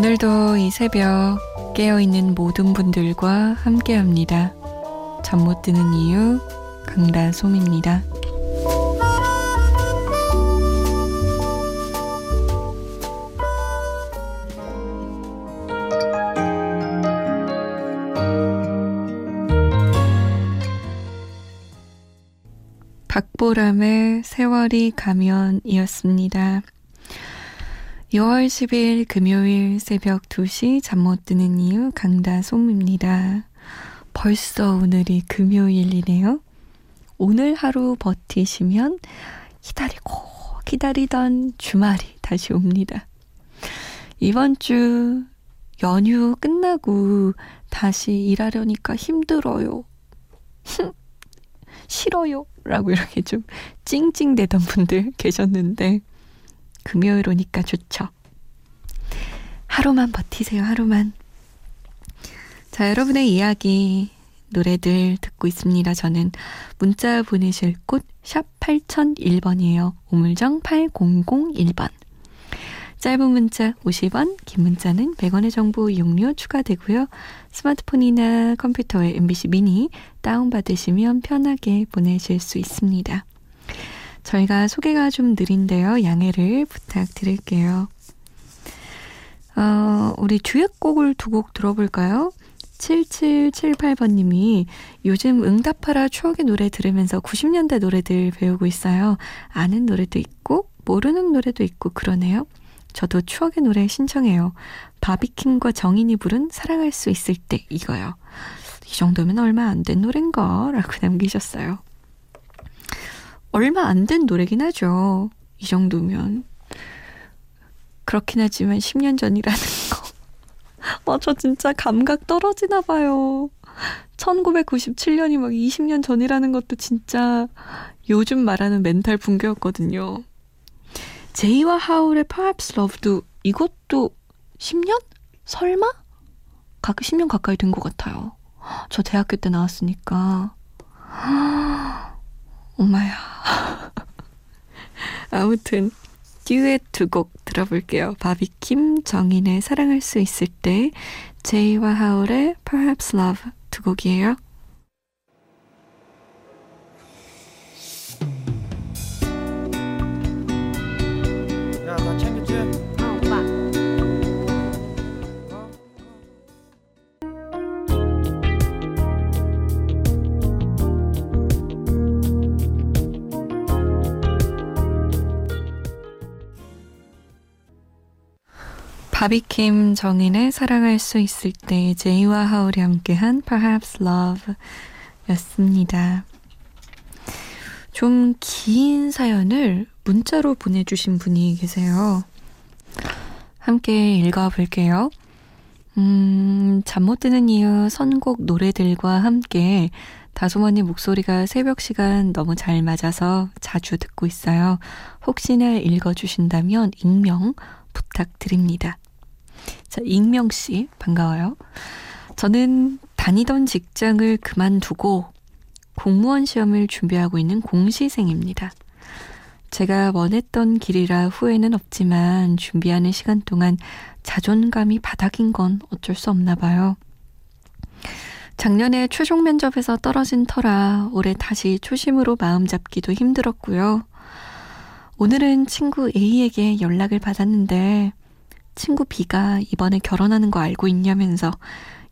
오늘도 이 새벽 깨어있는 모든 분들과 함께 합니다. 잠 못 드는 이유 강다솜입니다. 박보람의 세월이 가면이었습니다. 6월 10일 금요일 새벽 2시 잠 못 드는 이유 강다솜입니다. 벌써 오늘이 금요일이네요. 오늘 하루 버티시면 기다리고 기다리던 주말이 다시 옵니다. 이번 주 연휴 끝나고 다시 일하려니까 힘들어요. 싫어요. 라고 이렇게 좀 찡찡대던 분들 계셨는데 금요일 오니까 좋죠. 하루만 버티세요, 하루만. 자, 여러분의 이야기, 노래들 듣고 있습니다. 저는 문자 보내실 곳, 샵 8001번이에요. 우물정 8001번. 짧은 문자 50원, 긴 문자는 100원의 정보 이용료 추가되고요. 스마트폰이나 컴퓨터에 MBC 미니 다운받으시면 편하게 보내실 수 있습니다. 저희가 소개가 좀 느린데요. 양해를 부탁드릴게요. 어, 우리 주역곡을 두 곡 들어볼까요? 7778번님이 요즘 응답하라 추억의 노래 들으면서 90년대 노래들 배우고 있어요. 아는 노래도 있고, 모르는 노래도 있고, 그러네요. 저도 추억의 노래 신청해요. 바비킴과 정인이 부른 사랑할 수 있을 때 이거요. 이 정도면 얼마 안 된 노랜가? 라고 남기셨어요. 얼마 안 된 노래긴 하죠. 이 정도면. 그렇긴 하지만 10년 전이라는 거. 어, 저 진짜 감각 떨어지나 봐요. 1997년이 막 20년 전이라는 것도 진짜 요즘 말하는 멘탈 붕괴였거든요. 제이와 하울의 Perhaps Love도 이것도 10년? 설마? 가끔 10년 가까이 된 것 같아요. 저 대학교 때 나왔으니까. 엄마야. 아무튼 듀엣 두 곡 들어볼게요. 바비킴 정인의 사랑할 수 있을 때 제이와 하울의 Perhaps Love 두 곡이에요. 바비킴 정인의 사랑할 수 있을 때 제이와 하울이 함께한 Perhaps Love 였습니다. 좀 긴 사연을 문자로 보내주신 분이 계세요. 함께 읽어볼게요. 음, 잠 못 드는 이유 선곡 노래들과 함께 다솜언니 목소리가 새벽 시간 너무 잘 맞아서 자주 듣고 있어요. 혹시나 읽어주신다면 익명 부탁드립니다. 자, 익명 씨, 반가워요. 저는 다니던 직장을 그만두고 공무원 시험을 준비하고 있는 공시생입니다. 제가 원했던 길이라 후회는 없지만 준비하는 시간 동안 자존감이 바닥인 건 어쩔 수 없나 봐요. 작년에 최종 면접에서 떨어진 터라 올해 다시 초심으로 마음 잡기도 힘들었고요. 오늘은 친구 A에게 연락을 받았는데 친구 B가 이번에 결혼하는 거 알고 있냐면서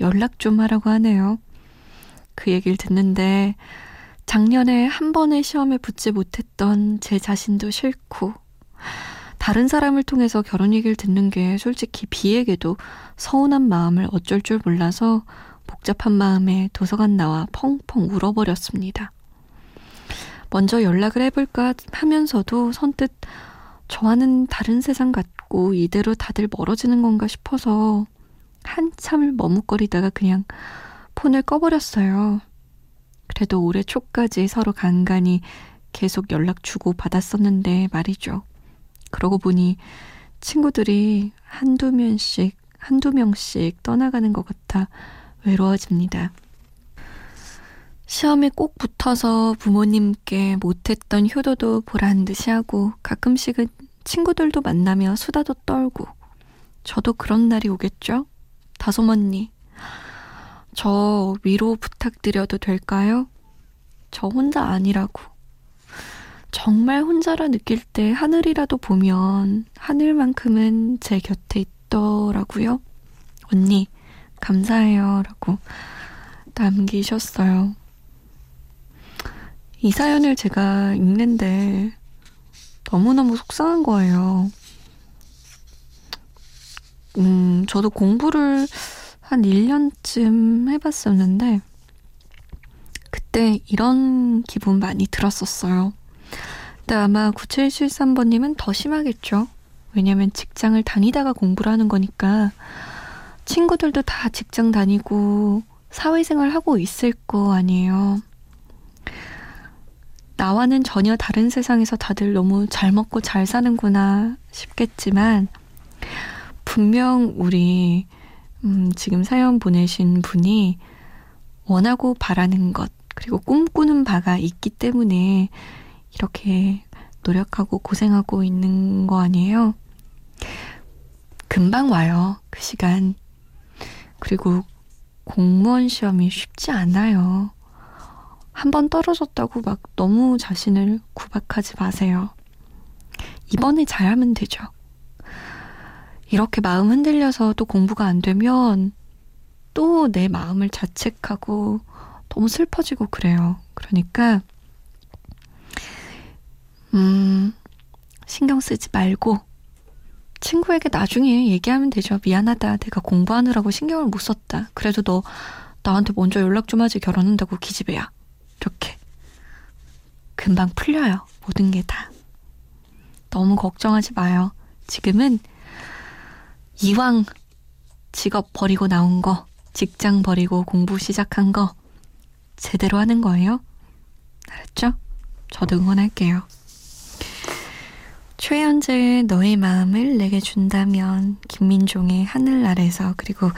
연락 좀 하라고 하네요. 그 얘기를 듣는데 작년에 한 번의 시험에 붙지 못했던 제 자신도 싫고 다른 사람을 통해서 결혼 얘기를 듣는 게 솔직히 B에게도 서운한 마음을 어쩔 줄 몰라서 복잡한 마음에 도서관 나와 펑펑 울어버렸습니다. 먼저 연락을 해볼까 하면서도 선뜻 저와는 다른 세상 같고 이대로 다들 멀어지는 건가 싶어서 한참을 머뭇거리다가 그냥 폰을 꺼버렸어요. 그래도 올해 초까지 서로 간간히 계속 연락 주고 받았었는데 말이죠. 그러고 보니 친구들이 한두 명씩, 한두 명씩 떠나가는 것 같아 외로워집니다. 시험에 꼭 붙어서 부모님께 못했던 효도도 보란 듯이 하고 가끔씩은 친구들도 만나며 수다도 떨고 저도 그런 날이 오겠죠? 다솜 언니. 저 위로 부탁드려도 될까요? 저 혼자 아니라고. 정말 혼자라 느낄 때 하늘이라도 보면 하늘만큼은 제 곁에 있더라고요. 언니, 감사해요. 라고 남기셨어요. 이 사연을 제가 읽는데 너무너무 속상한 거예요. 음, 저도 공부를 한 1년쯤 해봤었는데, 그때 이런 기분 많이 들었었어요. 근데 아마 9773번님은 더 심하겠죠. 왜냐면 직장을 다니다가 공부를 하는 거니까, 친구들도 다 직장 다니고, 사회생활 하고 있을 거 아니에요. 나와는 전혀 다른 세상에서 다들 너무 잘 먹고 잘 사는구나 싶겠지만, 분명 우리 음, 지금 사연 보내신 분이 원하고 바라는 것 그리고 꿈꾸는 바가 있기 때문에 이렇게 노력하고 고생하고 있는 거 아니에요? 금방 와요, 그 시간. 그리고 공무원 시험이 쉽지 않아요. 한번 떨어졌다고 막 너무 자신을 구박하지 마세요. 이번에 잘하면 되죠. 이렇게 마음 흔들려서 또 공부가 안 되면 또 내 마음을 자책하고 너무 슬퍼지고 그래요. 그러니까, 음, 신경 쓰지 말고 친구에게 나중에 얘기하면 되죠. 미안하다. 내가 공부하느라고 신경을 못 썼다. 그래도 너 나한테 먼저 연락 좀 하지 결혼한다고 기집애야. 이렇게. 금방 풀려요. 모든 게 다. 너무 걱정하지 마요. 지금은 이왕 직업 버리고 나온 거, 직장 버리고 공부 시작한 거, 제대로 하는 거예요. 알았죠? 저도 응원할게요. 최현재의 너의 마음을 내게 준다면 김민종의 하늘 아래서 그리고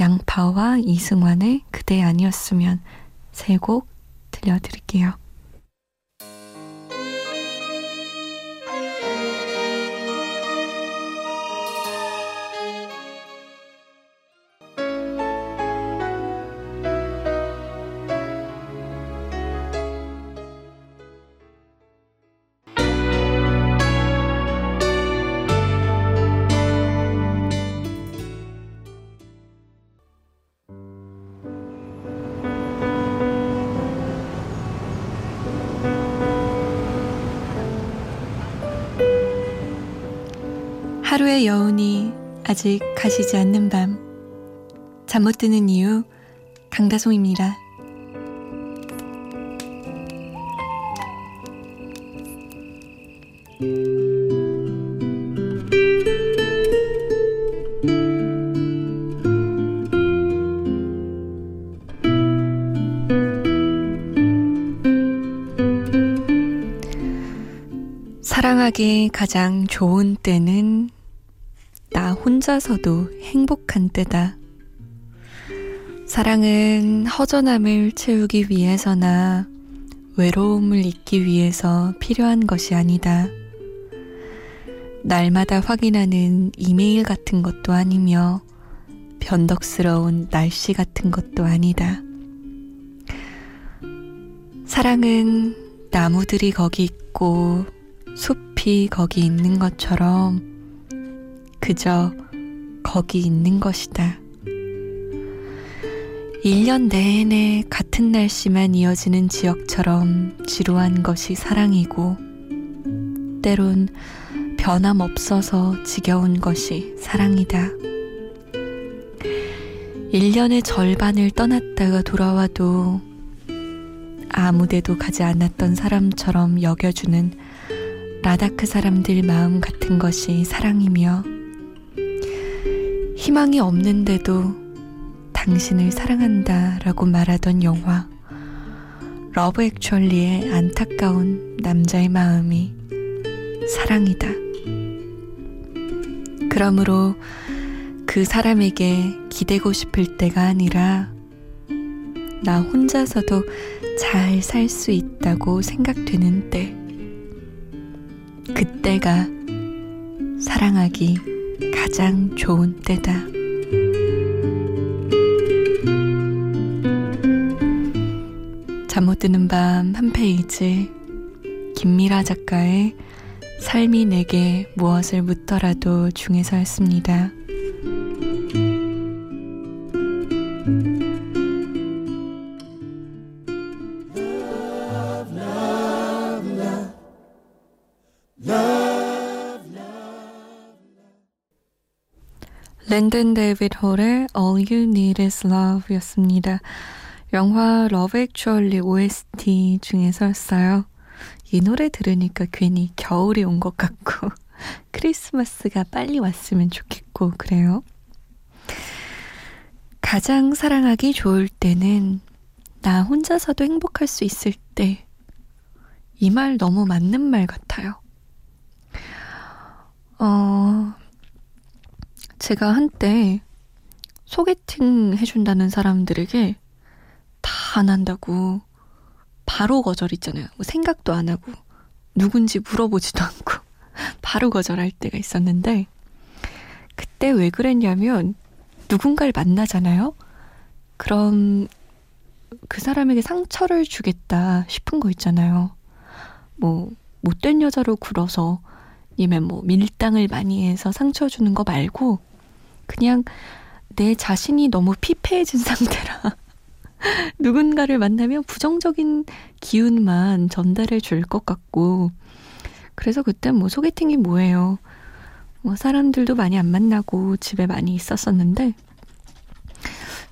양파와 이승환의 그대 아니었으면 세곡 들려드릴게요. 하루의 여운이 아직 가시지 않는 밤. 잠 못 드는 이유, 강다송입니다. 사랑하기 가장 좋은 때는 나 혼자서도 행복한 때다. 사랑은 허전함을 채우기 위해서나 외로움을 잊기 위해서 필요한 것이 아니다. 날마다 확인하는 이메일 같은 것도 아니며 변덕스러운 날씨 같은 것도 아니다. 사랑은 나무들이 거기 있고 숲이 거기 있는 것처럼 그저 거기 있는 것이다. 1년 내내 같은 날씨만 이어지는 지역처럼 지루한 것이 사랑이고, 때론 변함없어서 지겨운 것이 사랑이다. 1년의 절반을 떠났다가 돌아와도 아무데도 가지 않았던 사람처럼 여겨주는 라다크 사람들 마음 같은 것이 사랑이며, 희망이 없는데도 당신을 사랑한다 라고 말하던 영화 러브 액츄얼리의 안타까운 남자의 마음이 사랑이다. 그러므로 그 사람에게 기대고 싶을 때가 아니라 나 혼자서도 잘 살 수 있다고 생각되는 때. 그때가 사랑하기 가장 좋은 때다. 잠 못 드는 밤 한 페이지 김미라 작가의 삶이 내게 무엇을 묻더라도 중에서였습니다. 랜든 데이비드 홀의 All You Need Is Love 였습니다. 영화 러브 액츄얼리 OST 중에서였어요. 이 노래 들으니까 괜히 겨울이 온 것 같고 크리스마스가 빨리 왔으면 좋겠고 그래요. 가장 사랑하기 좋을 때는 나 혼자서도 행복할 수 있을 때. 이 말 너무 맞는 말 같아요. 어, 제가 한때 소개팅 해준다는 사람들에게 다 안 한다고 바로 거절 있잖아요. 뭐 생각도 안 하고 누군지 물어보지도 않고 바로 거절할 때가 있었는데 그때 왜 그랬냐면 누군가를 만나잖아요. 그럼 그 사람에게 상처를 주겠다 싶은 거 있잖아요. 뭐 못된 여자로 굴어서 아니면 뭐 밀당을 많이 해서 상처 주는 거 말고 그냥 내 자신이 너무 피폐해진 상태라 누군가를 만나면 부정적인 기운만 전달해 줄 것 같고 그래서 그때 뭐 소개팅이 뭐예요. 뭐 사람들도 많이 안 만나고 집에 많이 있었었는데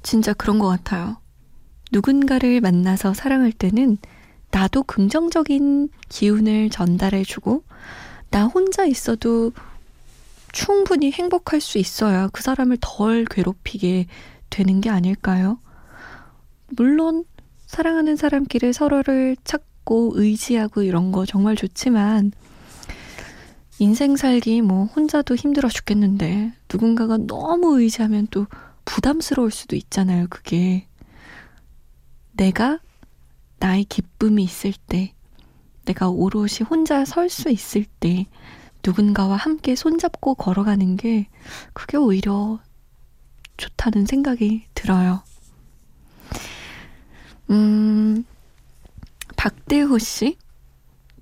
진짜 그런 것 같아요. 누군가를 만나서 사랑할 때는 나도 긍정적인 기운을 전달해주고 나 혼자 있어도 충분히 행복할 수 있어야 그 사람을 덜 괴롭히게 되는 게 아닐까요? 물론 사랑하는 사람끼리 서로를 찾고 의지하고 이런 거 정말 좋지만 인생 살기 뭐 혼자도 힘들어 죽겠는데 누군가가 너무 의지하면 또 부담스러울 수도 있잖아요, 그게. 내가 나의 기쁨이 있을 때, 내가 오롯이 혼자 설 수 있을 때, 누군가와 함께 손잡고 걸어가는 게 그게 오히려 좋다는 생각이 들어요. 음, 박대호 씨?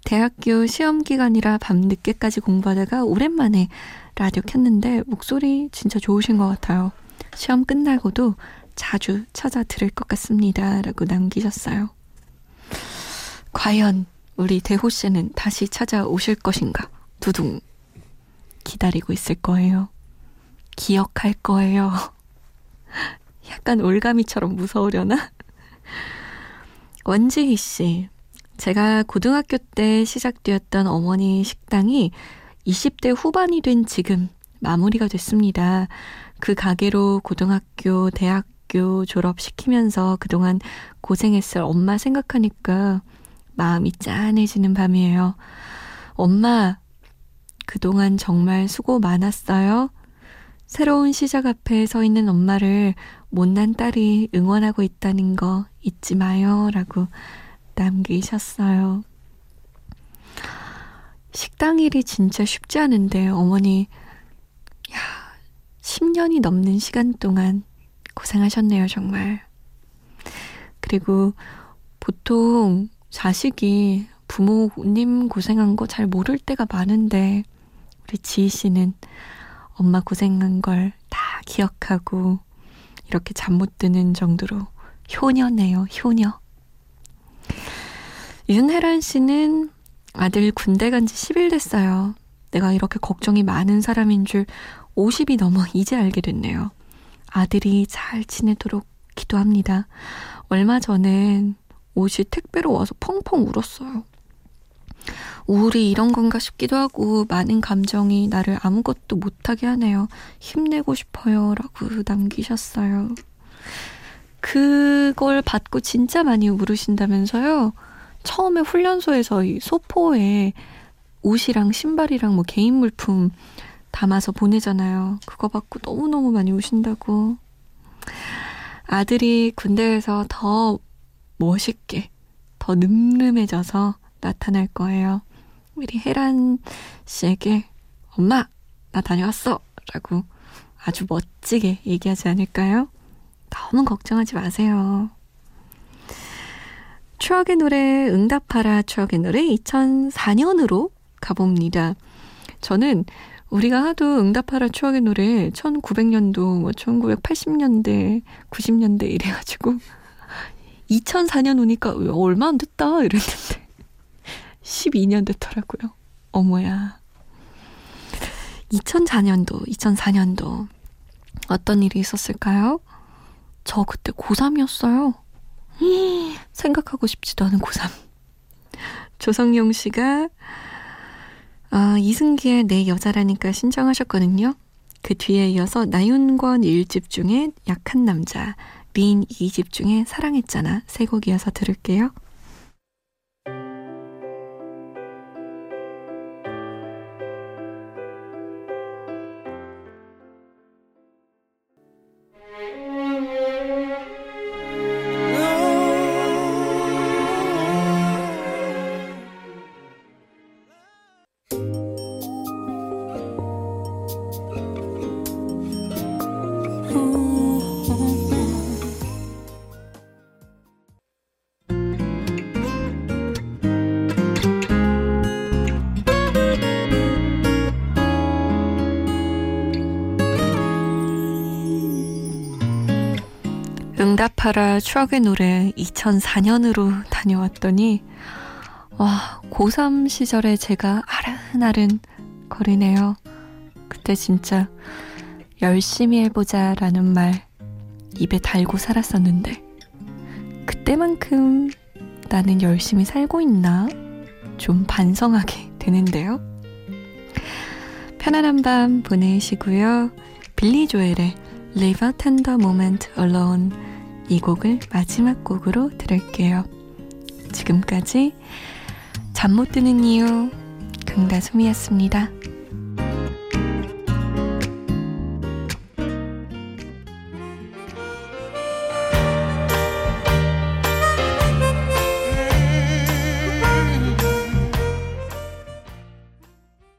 대학교 시험 기간이라 밤 늦게까지 공부하다가 오랜만에 라디오 켰는데 목소리 진짜 좋으신 것 같아요. 시험 끝나고도 자주 찾아 들을 것 같습니다. 라고 남기셨어요. 과연 우리 대호 씨는 다시 찾아오실 것인가? 두둥. 기다리고 있을 거예요. 기억할 거예요. 약간 올가미처럼 무서우려나? 원지희 씨. 제가 고등학교 때 시작되었던 어머니 식당이 20대 후반이 된 지금 마무리가 됐습니다. 그 가게로 고등학교, 대학교 졸업시키면서 그동안 고생했을 엄마 생각하니까 마음이 짠해지는 밤이에요. 엄마, 그동안 정말 수고 많았어요. 새로운 시작 앞에 서 있는 엄마를 못난 딸이 응원하고 있다는 거 잊지 마요. 라고 남기셨어요. 식당 일이 진짜 쉽지 않은데 어머니, 야, 10년이 넘는 시간 동안 고생하셨네요, 정말. 그리고 보통 자식이 부모님 고생한 거 잘 모를 때가 많은데, 우리 지희 씨는 엄마 고생한 걸 다 기억하고, 이렇게 잠 못 드는 정도로 효녀네요, 효녀. 윤혜란 씨는 아들 군대 간 지 10일 됐어요. 내가 이렇게 걱정이 많은 사람인 줄 50이 넘어 이제 알게 됐네요. 아들이 잘 지내도록 기도합니다. 얼마 전엔 옷이 택배로 와서 펑펑 울었어요. 우울이 이런 건가 싶기도 하고 많은 감정이 나를 아무것도 못하게 하네요. 힘내고 싶어요. 라고 남기셨어요. 그걸 받고 진짜 많이 울으신다면서요? 처음에 훈련소에서 이 소포에 옷이랑 신발이랑 뭐 개인 물품 담아서 보내잖아요. 그거 받고 너무너무 많이 우신다고. 아들이 군대에서 더 멋있게, 더 늠름해져서 나타날 거예요. 우리 혜란 씨에게 엄마, 나 다녀왔어. 라고 아주 멋지게 얘기하지 않을까요? 너무 걱정하지 마세요. 추억의 노래 응답하라 추억의 노래 2004년으로 가봅니다. 저는 우리가 하도 응답하라 추억의 노래 1900년도, 뭐 1980년대, 90년대 이래가지고 2004년 오니까 얼마 안 됐다 이랬는데 12년 됐더라고요. 어머야. 2004년도, 2004년도 어떤 일이 있었을까요? 저 그때 고3이었어요. 생각하고 싶지도 않은 고3. 조성용 씨가 아, 이승기의 내 여자라니까 신청하셨거든요. 그 뒤에 이어서 나윤권 1집 중에 약한 남자, 린 2집 중에 사랑했잖아. 세 곡 이어서 들을게요. 응답하라 추억의 노래 2004년으로 다녀왔더니 와 고3 시절에 제가 아른아른 거리네요. 그때 진짜 열심히 해보자 라는 말 입에 달고 살았었는데 그때만큼 나는 열심히 살고 있나? 좀 반성하게 되는데요. 편안한 밤 보내시고요. 빌리 조엘의 Live a Tender Moment Alone 이 곡을 마지막 곡으로 들을게요. 지금까지 잠 못 드는 이유 강다솜이었습니다.